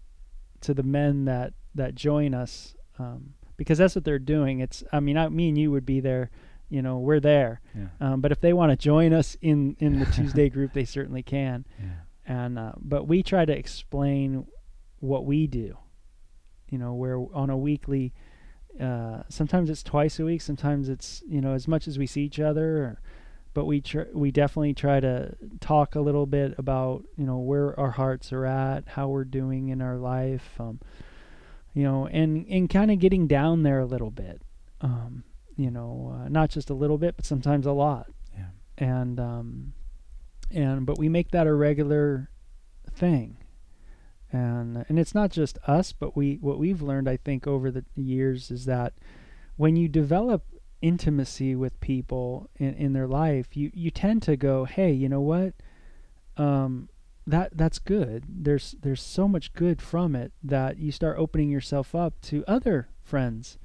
to the men that that join us um, because that's what they're doing it's i mean I, me and you would be there you know we're there Yeah. um, but if they want to join us in in the tuesday group they certainly can Yeah. and uh, but we try to explain what we do you know where on a weekly uh, sometimes it's twice a week sometimes it's you know as much as we see each other or, but we tr- we definitely try to talk a little bit about you know where our hearts are at how we're doing in our life um, you know, and and kind of getting down there a little bit, um, you know, uh, not just a little bit, but sometimes a lot, Yeah. and um, and but we make that a regular thing, and and it's not just us, but we what we've learned, I think, over the years is that when you develop intimacy with people in, in their life, you, you tend to go, hey, you know what? Um, that that's good. There's there's so much good from it that you start opening yourself up to other friends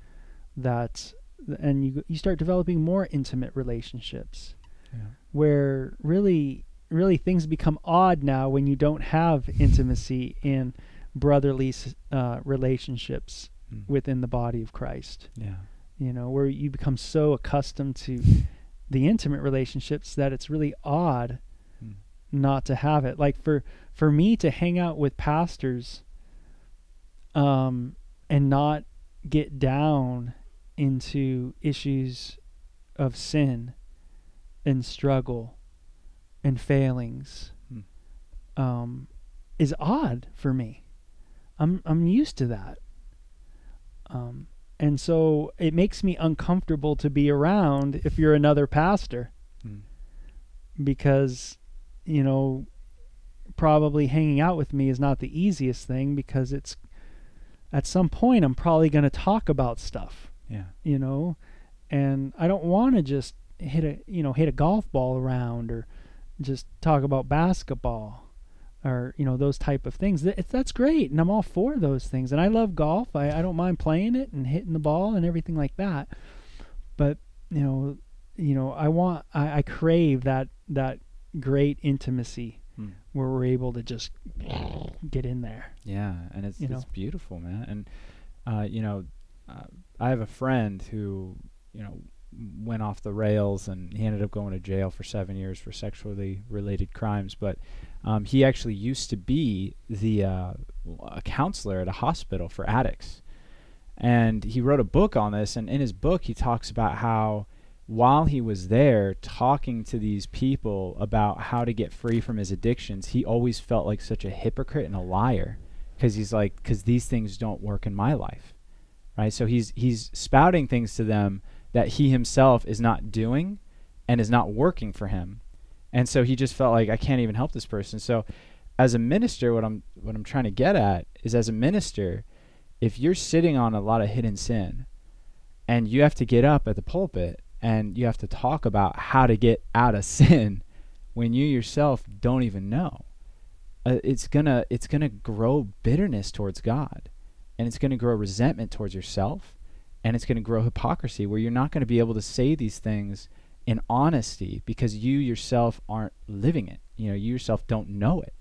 that and you you start developing more intimate relationships Yeah. where really really things become odd now when you don't have intimacy in brotherly uh, relationships Mm. within the body of Christ Yeah. you know, where you become so accustomed to the intimate relationships that it's really odd Mm. not to have it. Like for for me to hang out with pastors um and not get down into issues of sin and struggle and failings Mm. um is odd for me. I'm I'm used to that. Um and so it makes me uncomfortable to be around if you're another pastor Mm. because you know probably hanging out with me is not the easiest thing because it's at some point I'm probably going to talk about stuff Yeah. you know and I don't want to just hit a you know hit a golf ball around or just talk about basketball or you know those type of things Th- that's great and I'm all for those things and I love golf I, I don't mind playing it and hitting the ball and everything like that but you know you know I want I, I crave that that great intimacy Mm. where we're able to just get in there Yeah, and it's it's know? beautiful, man. And uh, you know, uh, I have a friend who you know went off the rails, and he ended up going to jail for seven years for sexually related crimes. But um, he actually used to be the uh, a counselor at a hospital for addicts, and he wrote a book on this. And in his book, he talks about how while he was there talking to these people about how to get free from his addictions, he always felt like such a hypocrite and a liar because he's like, because these things don't work in my life, right? So he's he's spouting things to them that he himself is not doing and is not working for him, and so he just felt like I can't even help this person. So, as a minister, what I'm what I'm trying to get at is as a minister, if you're sitting on a lot of hidden sin, and you have to get up at the pulpit and you have to talk about how to get out of sin when you yourself don't even know uh, it's gonna it's gonna grow bitterness towards god and it's gonna grow resentment towards yourself and it's gonna grow hypocrisy where you're not gonna be able to say these things in honesty because you yourself aren't living it. You know you yourself don't know it.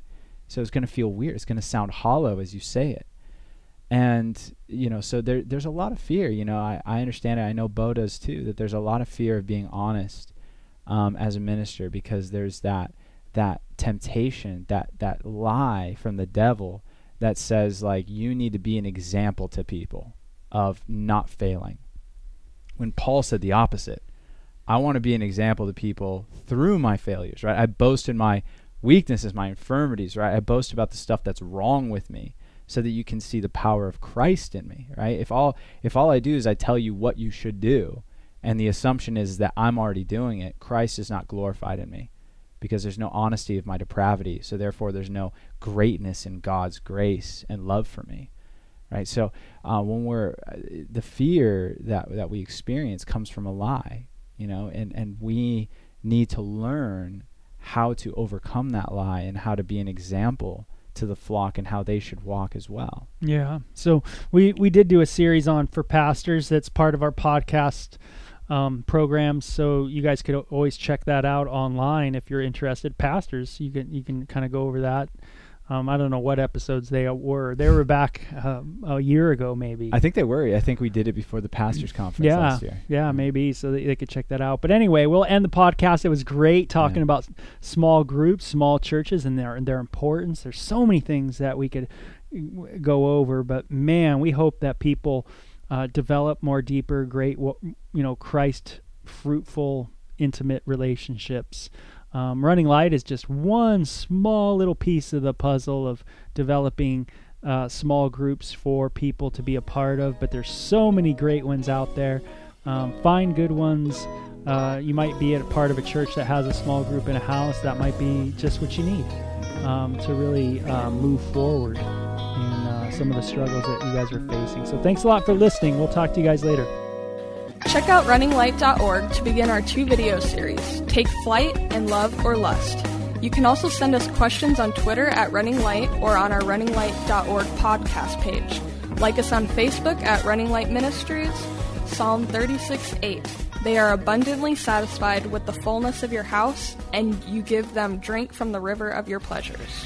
So it's gonna feel weird. It's gonna sound hollow as you say it. And you know so there there's a lot of fear. You know I, I understand it. I know bo does too that there's a lot of fear of being honest um, as a minister because there's that that temptation that that lie from the devil that says like you need to be an example to people of not failing when paul said the opposite i want to be an example to people through my failures right i boast in my weaknesses my infirmities right i boast about the stuff that's wrong with me so that you can see the power of Christ in me, right? If all if all I do is I tell you what you should do and the assumption is that I'm already doing it, Christ is not glorified in me because there's no honesty of my depravity. So therefore there's no greatness in God's grace and love for me. Right? So uh, when we're uh, the fear that that we experience comes from a lie, you know, and and we need to learn how to overcome that lie and how to be an example to the flock and how they should walk as well. Yeah. So we we did do a series on for pastors. That's part of our podcast um, program. So you guys could always check that out online if you're interested. Pastors, you can you can kind of go over that. Um, I don't know what episodes they were. They were back um, a year ago, maybe. I think they were. I think we did it before the pastors conference yeah, last year. yeah, maybe so they, they could check that out. But anyway, we'll end the podcast. It was great talking Yeah. about small groups, small churches, and their their importance. There's so many things that we could go over, but man, we hope that people uh, develop more deeper, great, you know, Christ fruitful, intimate relationships. Um, Running Light is just one small little piece of the puzzle of developing uh, small groups for people to be a part of, but there's so many great ones out there. Um, find good ones. Uh, you might be at a part of a church that has a small group in a house. That might be just what you need um, to really uh, move forward in uh, some of the struggles that you guys are facing. So thanks a lot for listening. We'll talk to you guys later. Check out runninglight.org to begin our two video series, Take Flight and Love or Lust. You can also send us questions on Twitter at Running Light or on our runninglight.org podcast page. Like us on Facebook at Running Light Ministries, Psalm 36 8. They are abundantly satisfied with the fullness of your house, and you give them drink from the river of your pleasures.